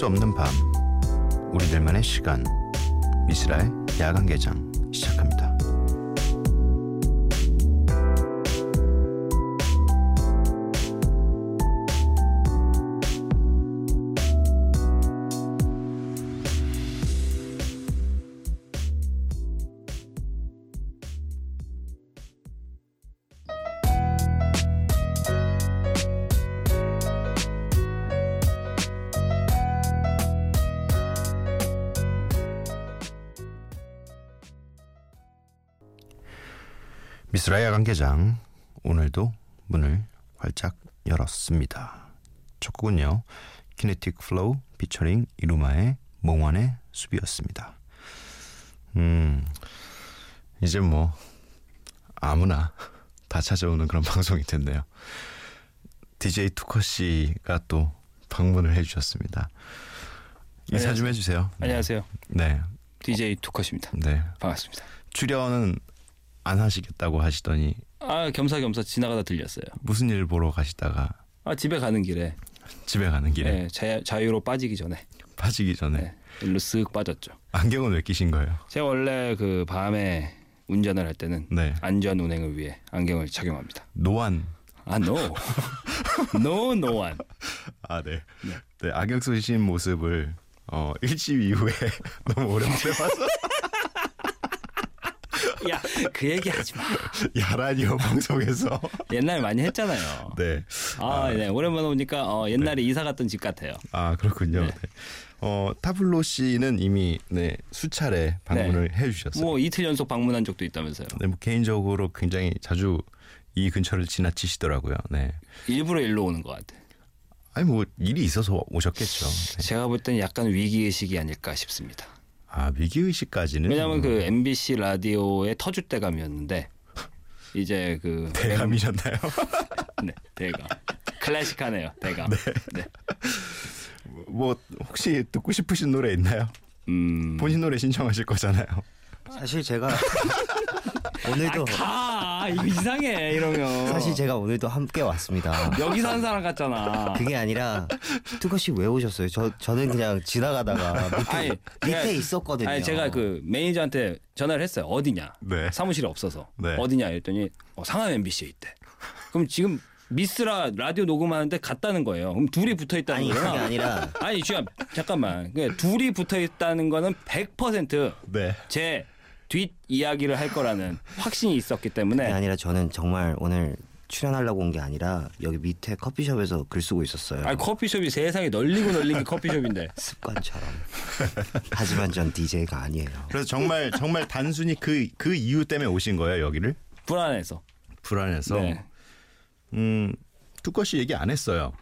수 없는 밤 우리들만의 시간. 미스라의 야간 개장 야간 개장 오늘도 문을 활짝 열었습니다. 첫 곡은요. 키네틱 플로우 피처링 이루마의 몽환의 숲이었습니다. 음 이제 뭐 아무나 다 찾아오는 그런 방송이 됐네요. DJ 투컷 씨가 또 방문을 해 주셨습니다. 인사 좀 해주세요. 안녕하세요. 네, DJ 투컷입니다. 네. 반갑습니다. 출연은 안 하시겠다고 하시더니 아 겸사겸사 지나가다 들렸어요. 무슨 일 보러 가시다가 아 집에 가는 길에 집에 가는 길에 네, 자, 자유로 빠지기 전에 빠지기 전에 네, 일로 쓱 빠졌죠. 안경은 왜 끼신 거예요? 제가 원래 그 밤에 운전을 할 때는 네. 안전 운행을 위해 안경을 착용합니다. 노안. 아 노, 노 노안. 아, 네. 네. 네. 악역 쓰신 모습을 어, 일집 이후에 너무 오랜만에 봐서 야 그 얘기 하지 마. 야라니요 방송에서 옛날 많이 했잖아요. 네. 아, 네. 오랜만에 오니까 어, 옛날에 이사 갔던 집 같아요. 아, 그렇군요. 네. 네. 어, 타블로 씨는 이미 네, 수차례 방문을 해 주셨어요. 뭐 이틀 연속 방문한 적도 있다면서요. 네, 뭐 개인적으로 굉장히 자주 이 근처를 지나치시더라고요. 네. 일부러 일로 오는 것 같아. 아니 뭐 일이 있어서 오셨겠죠. 네. 제가 볼 땐 약간 위기 의식이 아닐까 싶습니다. 아 위기 의식까지는 왜냐하면 그 MBC 라디오의 터줏대감이었는데 이제 그 대감이셨나요? 네, 대감. 클래식하네요, 대감. 네. 뭐 혹시 듣고 싶으신 노래 있나요? 음. 본인 노래 신청하실 거잖아요. 사실 제가 오늘도 아, 가 이거 이상해 이러면. 사실 제가 오늘도 함께 왔습니다. 여기 사는 사람 같잖아. 그게 아니라 투커 씨왜 오셨어요? 저 저는 그냥 지나가다가 밑에, 아니, 밑에 제가- 있었거든요. 아니 제가 그 매니저한테 전화를 했어요. 어디냐? 네. 사무실에 없어서 네. 어디냐 했더니 어, 상암 MBC에 있대. 그럼 지금 미스라 라디오 녹음하는데 갔다는 거예요. 그럼 둘이 붙어 있다는 아니. 그게 아니라 아니 지금 잠깐만. 그 둘이 붙어 있다는 거는 100%제 네. 뒷 이야기를 할 거라는 확신이 있었기 그게 때문에 아니라 저는 정말 오늘 출연하려고 온 게 아니라 여기 밑에 커피숍에서 글 쓰고 있었어요. 아니 커피숍이 세상에 널리고 널린 게 커피숍인데 습관처럼. 하지만 전 DJ가 아니에요. 그래서 정말 정말 단순히 그 그 이유 때문에 오신 거예요 여기를? 불안해서. 불안해서. 네. 음 투커 씨 얘기 안 했어요.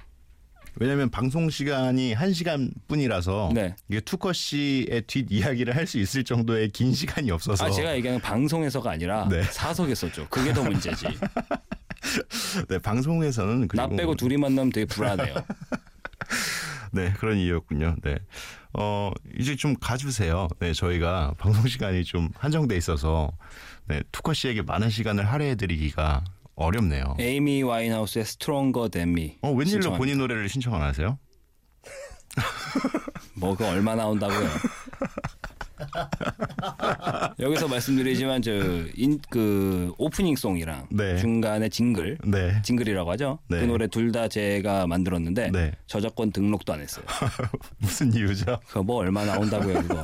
왜냐면 방송 시간이 한 시간 뿐이라서 네. 이게 투커 씨의 뒷 이야기를 할 수 있을 정도의 긴 시간이 없어서 아 제가 얘기하는 방송에서가 아니라 네. 사석에서죠. 그게 더 문제지. 네, 방송에서는 나 빼고 둘이 만나면 되게 불안해요. 네 그런 이유였군요. 네. 어 이제 좀 가주세요. 네 저희가 방송 시간이 좀 한정돼 있어서 네 투커 씨에게 많은 시간을 할애해 드리기가 어렵네요. 에이미 와인하우스의 Than Me. 어 웬일로. 본인 노래를 신청 안 하세요? 뭐 그거 얼마 나온다고요? 여기서 말씀드리지만 저인그 오프닝 송이랑 네. 중간에 징글 네. 징글이라고 하죠. 네. 그 노래 둘 다 제가 만들었는데 네. 저작권 등록도 안 했어요. 무슨 이유죠? 그거 뭐 얼마 나온다고요, 그거.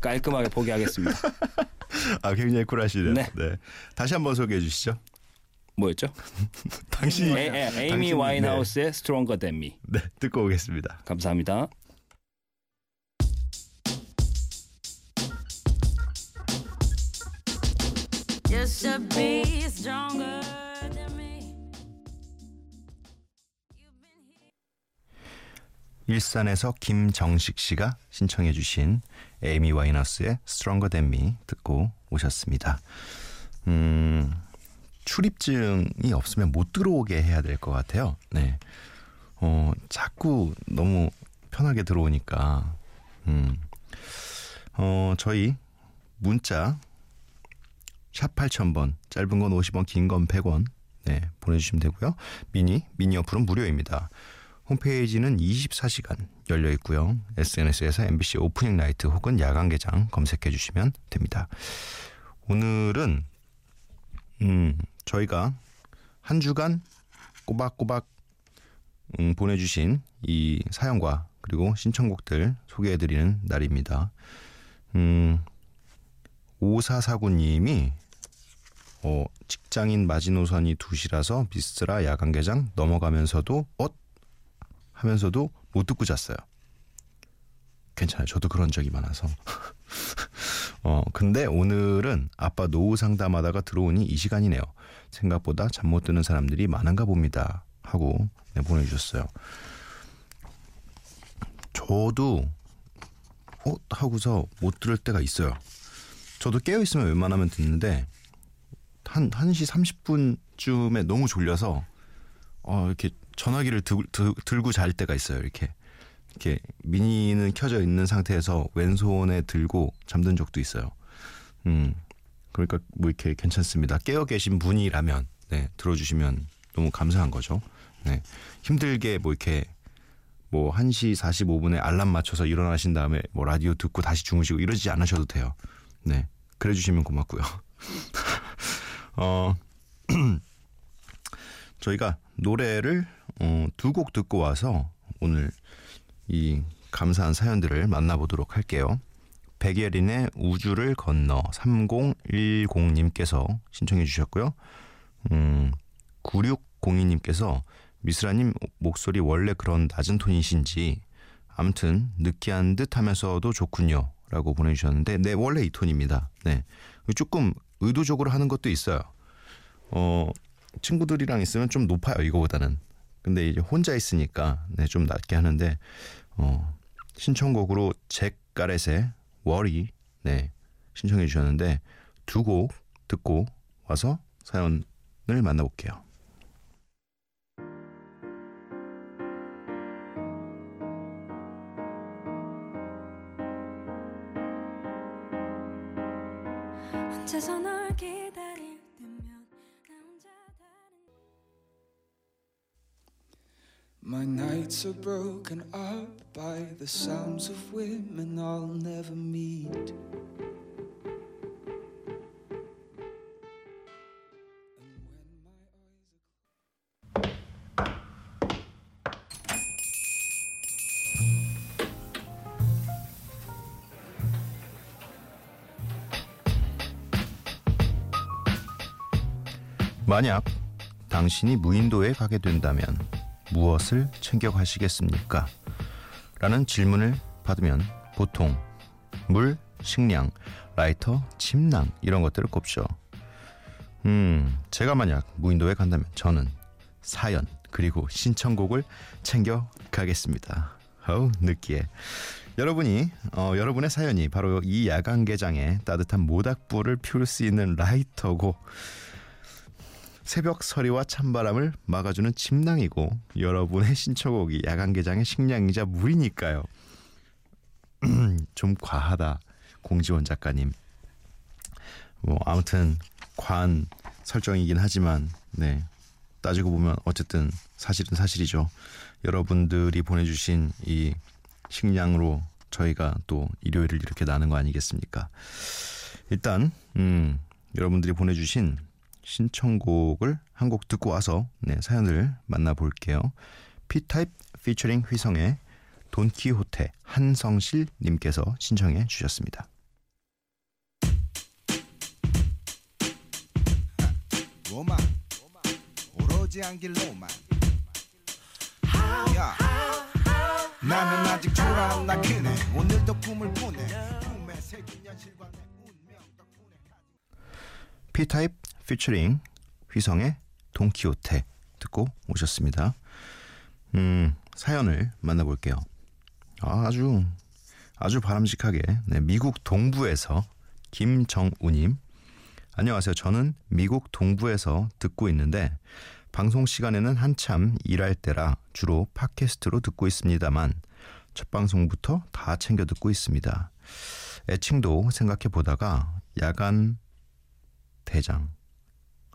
깔끔하게 포기하겠습니다. 아 굉장히 쿨하시네요. 네. 네. 다시 한번 소개해 주시죠. 뭐였죠? 당신 에, 에, 에이미 당신- 와인하우스의 Stronger Than Me. 네, 네, 듣고 오겠습니다. 감사합니다. Just to be stronger than me. 일산에서 김정식 씨가 신청해 주신 에이미 와이너스의 Stronger Than Me 듣고 오셨습니다. 음, 출입증이 없으면 못 들어오게 해야 될 것 같아요. 네. 어, 자꾸 너무 편하게 들어오니까, 음, 어, 저희 문자, 샵 8000번, 짧은 건 50원, 긴 건 100원, 네, 보내주시면 되고요. 미니, 미니 어플은 무료입니다. 홈페이지는 24시간 열려 있고요. SNS에서 MBC 오프닝 나이트 혹은 야간 개장 검색해 주시면 됩니다. 오늘은 음, 저희가 한 주간 꼬박꼬박 음, 보내주신 이 사연과 그리고 신청곡들 소개해드리는 날입니다. 음, 5449님이 어, 직장인 마지노선이 2시라서 미스라 야간 개장 넘어가면서도 엇 하면서도 못 듣고 잤어요. 괜찮아요. 저도 그런 적이 많아서. 어, 근데 오늘은 아빠 노후 상담하다가 들어오니 이 시간이네요. 생각보다 잠 못 드는 사람들이 많은가 봅니다. 하고 네, 보내주셨어요. 저도 어 하고서 못 들을 때가 있어요. 저도 깨어 있으면 웬만하면 듣는데 한 1시 30분쯤에 너무 졸려서 어 이렇게 전화기를 들, 들, 들 고 잘 때가 있어요. 이렇게 이렇게 미니는 켜져 있는 상태에서 왼손에 들고 잠든 적도 있어요. 음. 그러니까 뭐 이렇게 괜찮습니다. 깨어 계신 분이라면 네, 들어주시면 너무 감사한 거죠. 네. 힘들게 뭐 이렇게 뭐 1시 45분에 알람 맞춰서 일어나신 다음에 뭐 라디오 듣고 다시 주무시고 이러지 않으셔도 돼요. 네. 그래 주시면 고맙고요. 어 저희가 노래를 어, 두곡 듣고 와서 오늘 이 감사한 사연들을 만나보도록 할게요. 백예린의 우주를 건너 3010님께서 신청해 주셨고요. 음, 9602님께서 미스라님 목소리 원래 그런 낮은 톤이신지 아무튼 느끼한 듯 하면서도 좋군요. 라고 보내주셨는데 네 원래 이 톤입니다. 네 조금 의도적으로 하는 것도 있어요. 어 친구들이랑 있으면 좀 높아요 이거보다는. 근데 이제 혼자 있으니까 네, 좀 낮게 하는데 어, 신청곡으로 잭 가렛의 워리 네 신청해 주셨는데 두 곡 듣고 와서 사연을 만나볼게요. Nights are broken up by the sounds of women I'll never meet. 만약 당신이 무인도에 가게 된다면 무엇을 챙겨 가시겠습니까? 라는 질문을 받으면 보통 물, 식량, 라이터, 침낭 이런 것들을 꼽죠. 음, 제가 만약 무인도에 간다면 저는 사연 그리고 신청곡을 챙겨 가겠습니다. 어우 느끼해. 여러분이 어, 여러분의 사연이 바로 이 야간 개장에 따뜻한 모닥불을 피울 수 있는 라이터고 새벽 서리와 찬바람을 막아주는 침낭이고 여러분의 신청곡이 야간 개장의 식량이자 물이니까요. 좀 과하다 공지원 작가님. 뭐 아무튼 과한 설정이긴 하지만 네 따지고 보면 어쨌든 사실은 사실이죠. 여러분들이 보내주신 이 식량으로 저희가 또 일요일을 이렇게 나는 거 아니겠습니까? 일단 음, 여러분들이 보내주신 신청곡을 한 곡 듣고 와서 네, 사연을 만나볼게요. P타입 피처링 휘성의 돈키호테 한성실 님께서 신청해 주셨습니다. 로만 오로지 안길로만 야 나는 아직 초라한 나 그네 오늘도 꿈을 꾸네 꿈에 새긴 현실과 내 운명 덕분에 P타입 피처링 휘성의 돈키호테 듣고 오셨습니다. 음, 사연을 만나볼게요. 아, 아주 아주 바람직하게 네, 미국 동부에서 김정우님 안녕하세요. 저는 미국 동부에서 듣고 있는데 방송 시간에는 한참 일할 때라 주로 팟캐스트로 듣고 있습니다만 첫 방송부터 다 챙겨 듣고 있습니다. 애칭도 생각해 보다가 야간 대장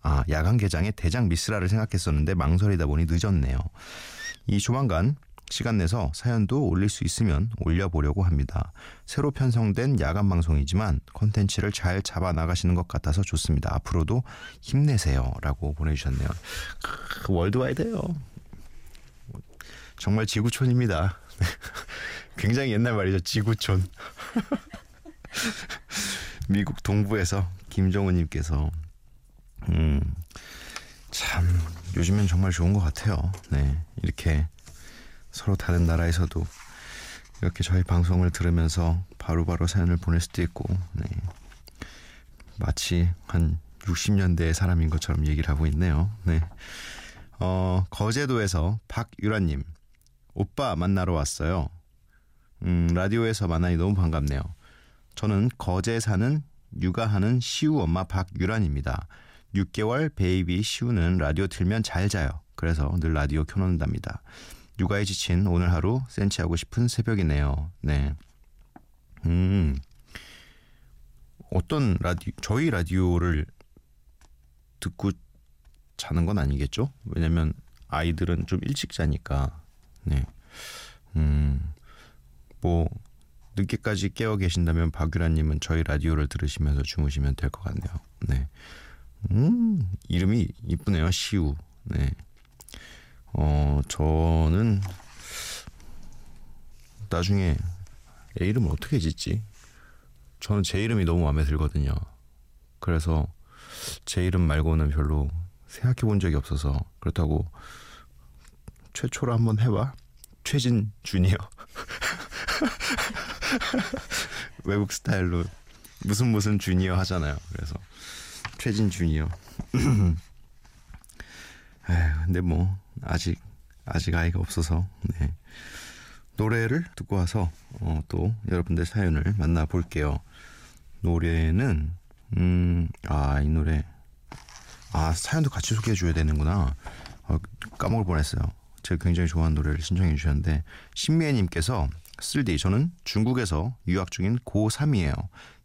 아 야간 개장의 대장 미스라를 생각했었는데 망설이다 보니 늦었네요. 이 조만간 시간 내서 사연도 올릴 수 있으면 올려보려고 합니다. 새로 편성된 야간 방송이지만 콘텐츠를 잘 잡아 나가시는 것 같아서 좋습니다. 앞으로도 힘내세요 라고 보내주셨네요. 크, 월드와이드요. 정말 지구촌입니다. 굉장히 옛날 말이죠. 지구촌. 미국 동부에서 김정우님께서 음, 참 요즘엔 정말 좋은 것 같아요. 네, 이렇게 서로 다른 나라에서도 이렇게 저희 방송을 들으면서 바로바로 사연을 보낼 수도 있고, 네, 마치 한 60년대의 사람인 것처럼 얘기를 하고 있네요. 네, 어, 거제도에서 박유란님, 오빠 만나러 왔어요. 음, 라디오에서 만나니 너무 반갑네요. 저는 거제 사는 육아하는 시우 엄마 박유란입니다. 6개월 baby 시우는 라디오 틀면 잘 자요. 그래서 늘 라디오 켜놓는답니다. 육아에 지친 오늘 하루 센치하고 싶은 새벽이네요. 네. 음. 어떤 라디오, 저희 라디오를 듣고 자는 건 아니겠죠? 왜냐면 아이들은 좀 일찍 자니까. 네. 음. 뭐 늦게까지 깨어 계신다면 박유라 님은 저희 라디오를 들으시면서 주무시면 될 것 같네요. 네. 음, 이름이 이쁘네요. 시우. 네. 어, 저는 나중에 애 이름을 어떻게 짓지? 저는 제 이름이 너무 마음에 들거든요. 그래서 제 이름 말고는 별로 생각해 본 적이 없어서 그렇다고 최초로 한번 해봐. 최진 주니어. 외국 스타일로 무슨 무슨 주니어 하잖아요. 그래서 최진 주니어. 에휴, 근데 뭐 아직 아직 아이가 없어서 네. 노래를 듣고 와서 어, 또 여러분들 사연을 만나 볼게요. 노래는 음 아 이 노래 아 사연도 같이 소개해 줘야 되는구나. 어, 까먹을 뻔했어요. 제가 굉장히 좋아하는 노래를 신청해 주셨는데 신미애님께서 쓸디 저는 중국에서 유학 중인 고3이에요.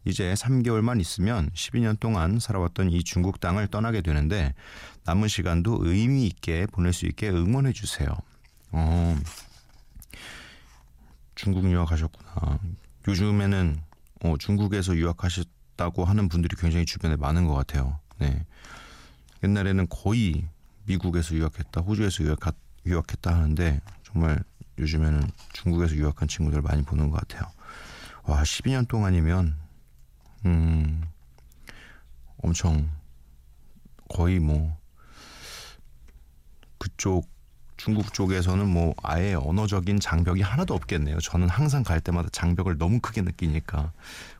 이제 3개월만 있으면 12년 동안 살아왔던 이 중국 땅을 떠나게 되는데 남은 시간도 의미 있게 보낼 수 있게 응원해 주세요. 어, 중국 유학하셨구나. 요즘에는 어, 중국에서 유학하셨다고 하는 분들이 굉장히 주변에 많은 것 같아요. 네. 옛날에는 거의 미국에서 유학했다, 호주에서 유학, 유학했다 하는데 정말 요즘에는 중국에서 유학한 친구들 많이 보는 것 같아요. 와, 12년 동안이면, 음, 엄청, 거의 뭐, 그쪽, 중국 쪽에서는 뭐, 아예 언어적인 장벽이 하나도 없겠네요. 저는 항상 갈 때마다 장벽을 너무 크게 느끼니까,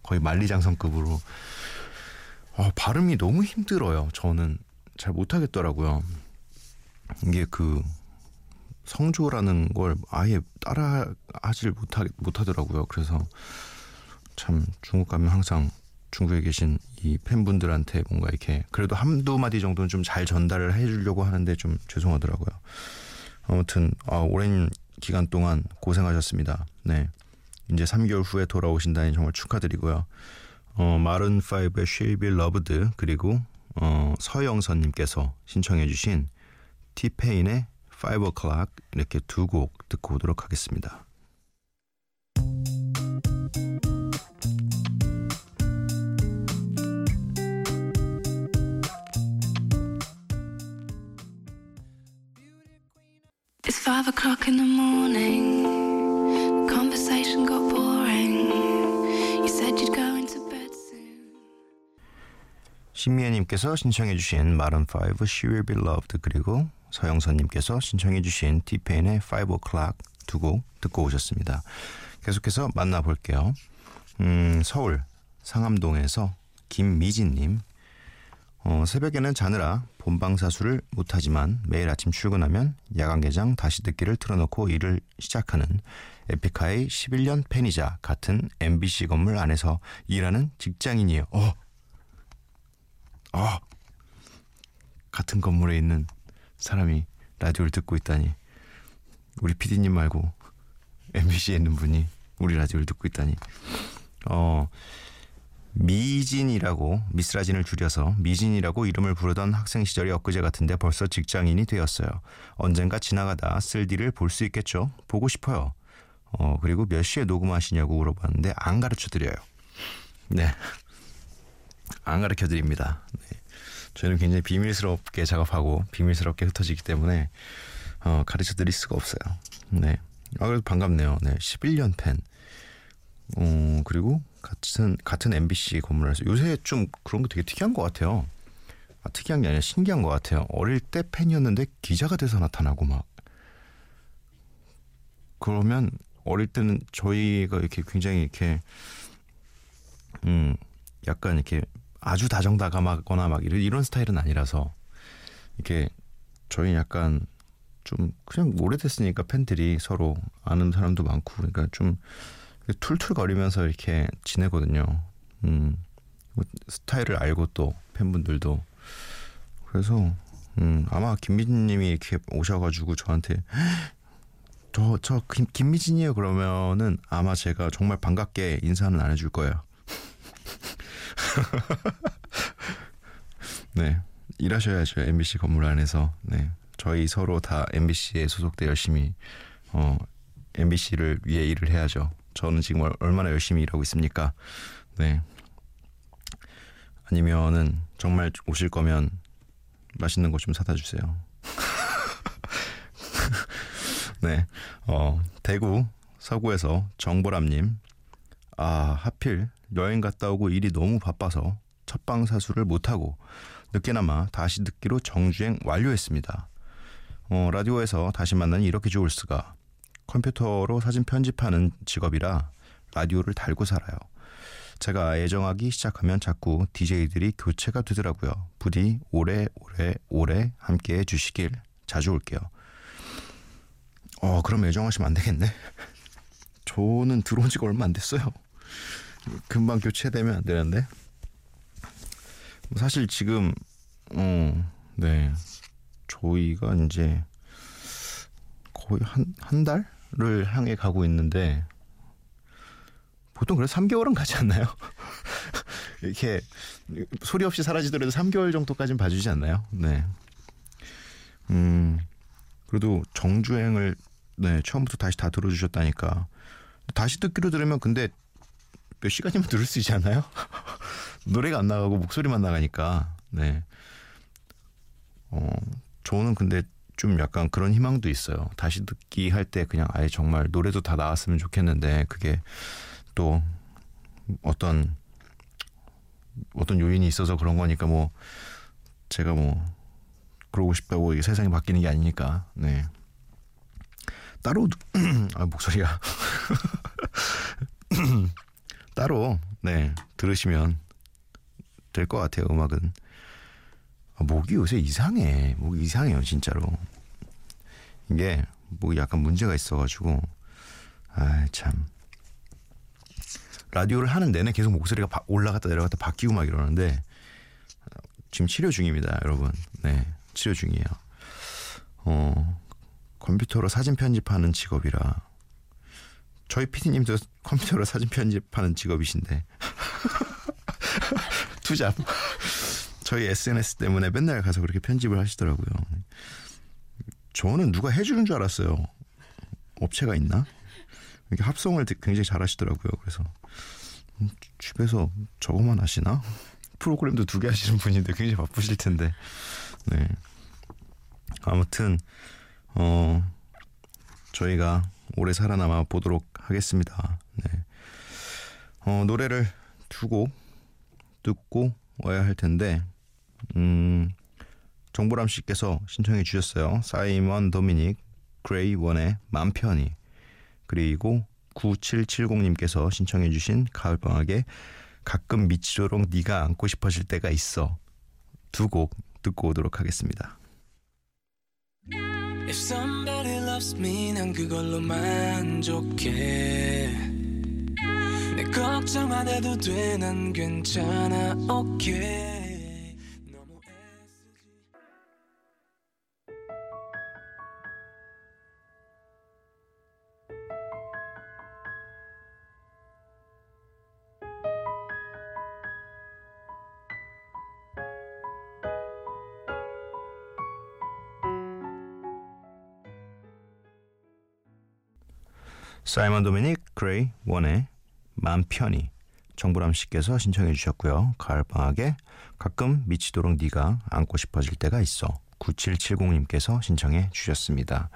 거의 만리장성급으로. 아, 발음이 너무 힘들어요. 저는 잘 못하겠더라고요. 이게 그, 성조라는 걸 아예 따라 하질 못하, 못하더라고요. 그래서 참 중국 가면 항상 중국에 계신 이 팬분들한테 뭔가 이렇게 그래도 한두 마디 정도는 좀 잘 전달을 해주려고 하는데 좀 죄송하더라고요. 아무튼 아, 오랜 기간 동안 고생하셨습니다. 네. 이제 3개월 후에 돌아오신다니 정말 축하드리고요. 어, 마른 5의 She'll Be 그리고 어, 서영선님께서 신청해주신 티페인의 5 o'clock 이렇게 두 곡 듣고 오도록 하겠습니다. It's five o'clock in the morning. The conversation got boring. You said you'd go into bed soon. 신미애님께서 신청해주신 마른 5 She Will Be Loved 그리고 서영선님께서 신청해 주신 티페인의 5 o'clock 두 곡 듣고 오셨습니다. 계속해서 만나볼게요. 음, 서울 상암동에서 김미진님 어, 새벽에는 자느라 본방사수를 못하지만 매일 아침 출근하면 야간개장 다시 듣기를 틀어놓고 일을 시작하는 에픽하의 11년 팬이자 같은 MBC 건물 안에서 일하는 직장인이에요. 어, 어, 같은 건물에 있는 사람이 라디오를 듣고 있다니 우리 PD님 말고 MBC에 있는 분이 우리 라디오를 듣고 있다니 어 미진이라고 미스라진을 줄여서 미진이라고 이름을 부르던 학생 시절이 엊그제 같은데 벌써 직장인이 되었어요. 언젠가 지나가다 쓸디를 볼 수 있겠죠. 보고 싶어요. 어 그리고 몇 시에 녹음하시냐고 물어봤는데 안 가르쳐 드려요. 네. 안 가르쳐 드립니다. 네. 저희는 굉장히 비밀스럽게 작업하고 비밀스럽게 흩어지기 때문에 어, 가르쳐 드릴 수가 없어요. 네. 아 그래도 반갑네요. 네. 11년 팬. 어, 그리고 같은 같은 MBC 건물 안에서 요새 좀 그런 거 되게 특이한 것 같아요. 아, 특이한 게 아니라 신기한 것 같아요. 어릴 때 팬이었는데 기자가 돼서 나타나고 막 그러면 어릴 때는 저희가 이렇게 굉장히 이렇게 음 약간 이렇게 아주 다정다감하거나 막 이런, 이런 스타일은 아니라서 이렇게 저희 약간 좀 그냥 오래됐으니까 팬들이 서로 아는 사람도 많고 그러니까 좀 툴툴거리면서 이렇게 지내거든요. 음, 뭐 스타일을 알고 또 팬분들도 그래서 음, 아마 김미진님이 이렇게 오셔가지고 저한테 저저 김미진이에요 그러면은 아마 제가 정말 반갑게 인사는 안 해줄 거예요. 네 일하셔야죠 MBC 건물 안에서 네 저희 서로 다 MBC에 소속돼 열심히 어 MBC를 위해 일을 해야죠. 저는 지금 얼- 얼마나 열심히 일하고 있습니까? 네. 아니면은 정말 오실 거면 맛있는 거 좀 사다 주세요. 네. 어, 대구 서구에서 정보람님. 아, 하필 여행 갔다 오고 일이 너무 바빠서 첫방 사수를 못하고 늦게나마 다시 듣기로 정주행 완료했습니다. 어, 라디오에서 다시 만나니 이렇게 좋을 수가. 컴퓨터로 사진 편집하는 직업이라 라디오를 달고 살아요. 제가 애정하기 시작하면 자꾸 DJ들이 교체가 되더라고요. 부디 오래 오래 오래 함께 해주시길 자주 올게요. 어 그럼 애정하시면 안 되겠네. 저는 들어온 지가 얼마 안 됐어요. 금방 교체되면 안 되는데. 사실 지금 어네 저희가 이제 거의 한, 한 달을 향해 가고 있는데, 보통 그래도 3개월은 가지 않나요? 이렇게 소리 없이 사라지더라도 3개월 정도까지는 봐주지 않나요? 네. 음, 그래도 정주행을, 네, 처음부터 다시 다 들어주셨다니까. 다시 듣기로 들으면 근데 몇 시간이면 들을 수 있지 않나요? 노래가 안 나가고 목소리만 나가니까, 네. 어, 저는 근데 좀 약간 그런 희망도 있어요. 다시 듣기 할 때 그냥 아예 정말 노래도 다 나왔으면 좋겠는데 그게 또 어떤 어떤 요인이 있어서 그런 거니까 뭐 제가 뭐 그러고 싶다고 이게 세상이 바뀌는 게 아니니까 네 따로 아 목소리가 따로 네 들으시면 될 것 같아요 음악은 아, 목이 요새 이상해. 목이 이상해요, 진짜로. 이게 목이 약간 문제가 있어가지고, 아 참. 라디오를 하는 내내 계속 목소리가 바- 올라갔다 내려갔다 바뀌고 막 이러는데 어, 지금 치료 중입니다, 여러분. 네, 치료 중이에요. 어, 컴퓨터로 사진 편집하는 직업이라 저희 PD님도 컴퓨터로 사진 편집하는 직업이신데 투잡. 저희 SNS 때문에 맨날 가서 그렇게 편집을 하시더라고요. 저는 누가 해주는 줄 알았어요. 업체가 있나? 이렇게 합성을 굉장히 잘하시더라고요. 그래서 음, 집에서 저거만 하시나? 프로그램도 두 개 하시는 분인데 굉장히 바쁘실 텐데. 네. 아무튼 어 저희가 오래 살아남아 보도록 하겠습니다. 네. 어 노래를 두 곡 듣고 와야 할 텐데 음, 정보람 씨께서 신청해 주셨어요. 사이먼 도미닉 그레이 원의 맘 편히 그리고 9770님께서 신청해 주신 가을방학에 가끔 미치도록 네가 안고 싶어질 때가 있어 두 곡 듣고 오도록 하겠습니다. Loves me 난 그걸로 만족해 내 걱정 안 해도 돼 난 괜찮아 okay 사이먼 도미닉 그레이 원의 맘 편히 정보람 씨께서 신청해 주셨고요. 가을방학에 가끔 미치도록 네가 안고 싶어질 때가 있어 9770님께서 신청해 주셨습니다.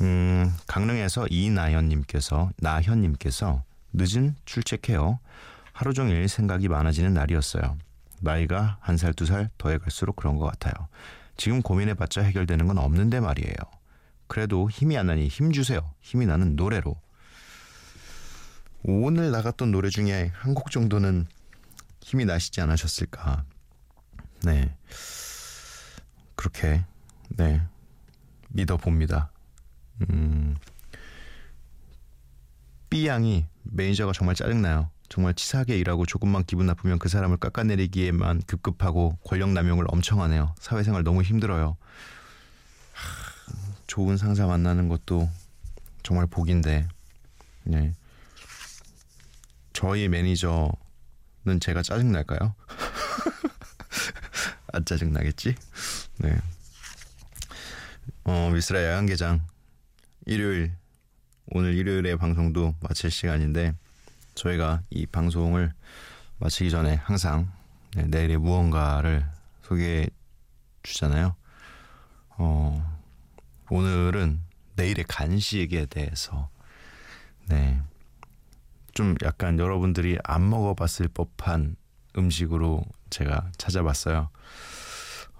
음, 강릉에서 이나현님께서 나현님께서 늦은 출첵해요. 하루 종일 생각이 많아지는 날이었어요. 나이가 한 살 두 살 더해갈수록 그런 것 같아요. 지금 고민해봤자 해결되는 건 없는데 말이에요. 그래도 힘이 안 나니 힘 주세요. 힘이 나는 노래로. 오늘 나갔던 노래 중에 한 곡 정도는 힘이 나시지 않으셨을까. 네. 그렇게, 네. 믿어봅니다. 음. B양이 매니저가 정말 짜증나요. 정말 치사하게 일하고 조금만 기분 나쁘면 그 사람을 깎아내리기에만 급급하고 권력 남용을 엄청 하네요. 사회생활 너무 힘들어요. 하, 좋은 상사 만나는 것도 정말 복인데, 네. 저희 매니저는 제가 짜증 날까요? 안 짜증 나겠지? 네. 어, 미스라 야간개장 일요일 오늘 일요일에 방송도 마칠 시간인데 저희가 이 방송을 마치기 전에 항상 네, 내일의 무언가를 소개해 주잖아요. 어, 오늘은 내일의 간식에 대해서 네. 좀 약간 여러분들이 안 먹어봤을 법한 음식으로 제가 찾아봤어요.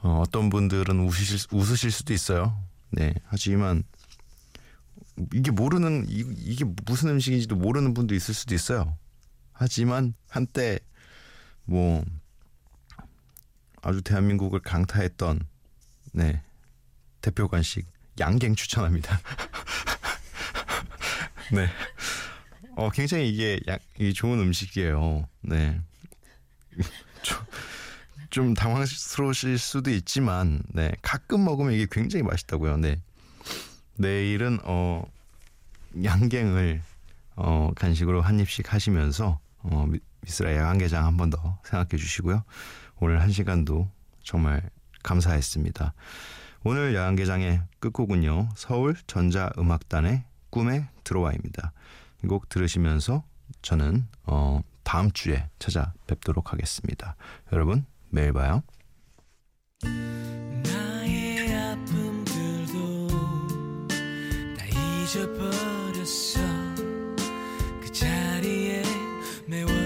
어, 어떤 분들은 웃으실, 웃으실 수도 있어요. 네. 하지만 이게 모르는 이, 이게 무슨 음식인지도 모르는 분도 있을 수도 있어요. 하지만 한때 뭐 아주 대한민국을 강타했던 네 대표 간식 양갱 추천합니다. 네. 어 굉장히 이게 양, 이게 좋은 음식이에요. 네. 좀, 좀 당황스러우실 수도 있지만 네 가끔 먹으면 이게 굉장히 맛있다고요. 네. 내일은 어 양갱을 어 간식으로 한 입씩 하시면서 어 미스라 야간개장 한 번 더 생각해 주시고요. 오늘 한 시간도 정말 감사했습니다. 오늘 야간개장의 끝곡은요. 서울 전자음악단의 꿈에 들어와입니다. 이 곡 들으시면서 저는 어, 다음 주에 찾아뵙도록 하겠습니다. 여러분 매일 봐요. 잊어버렸어 그 자리에 매워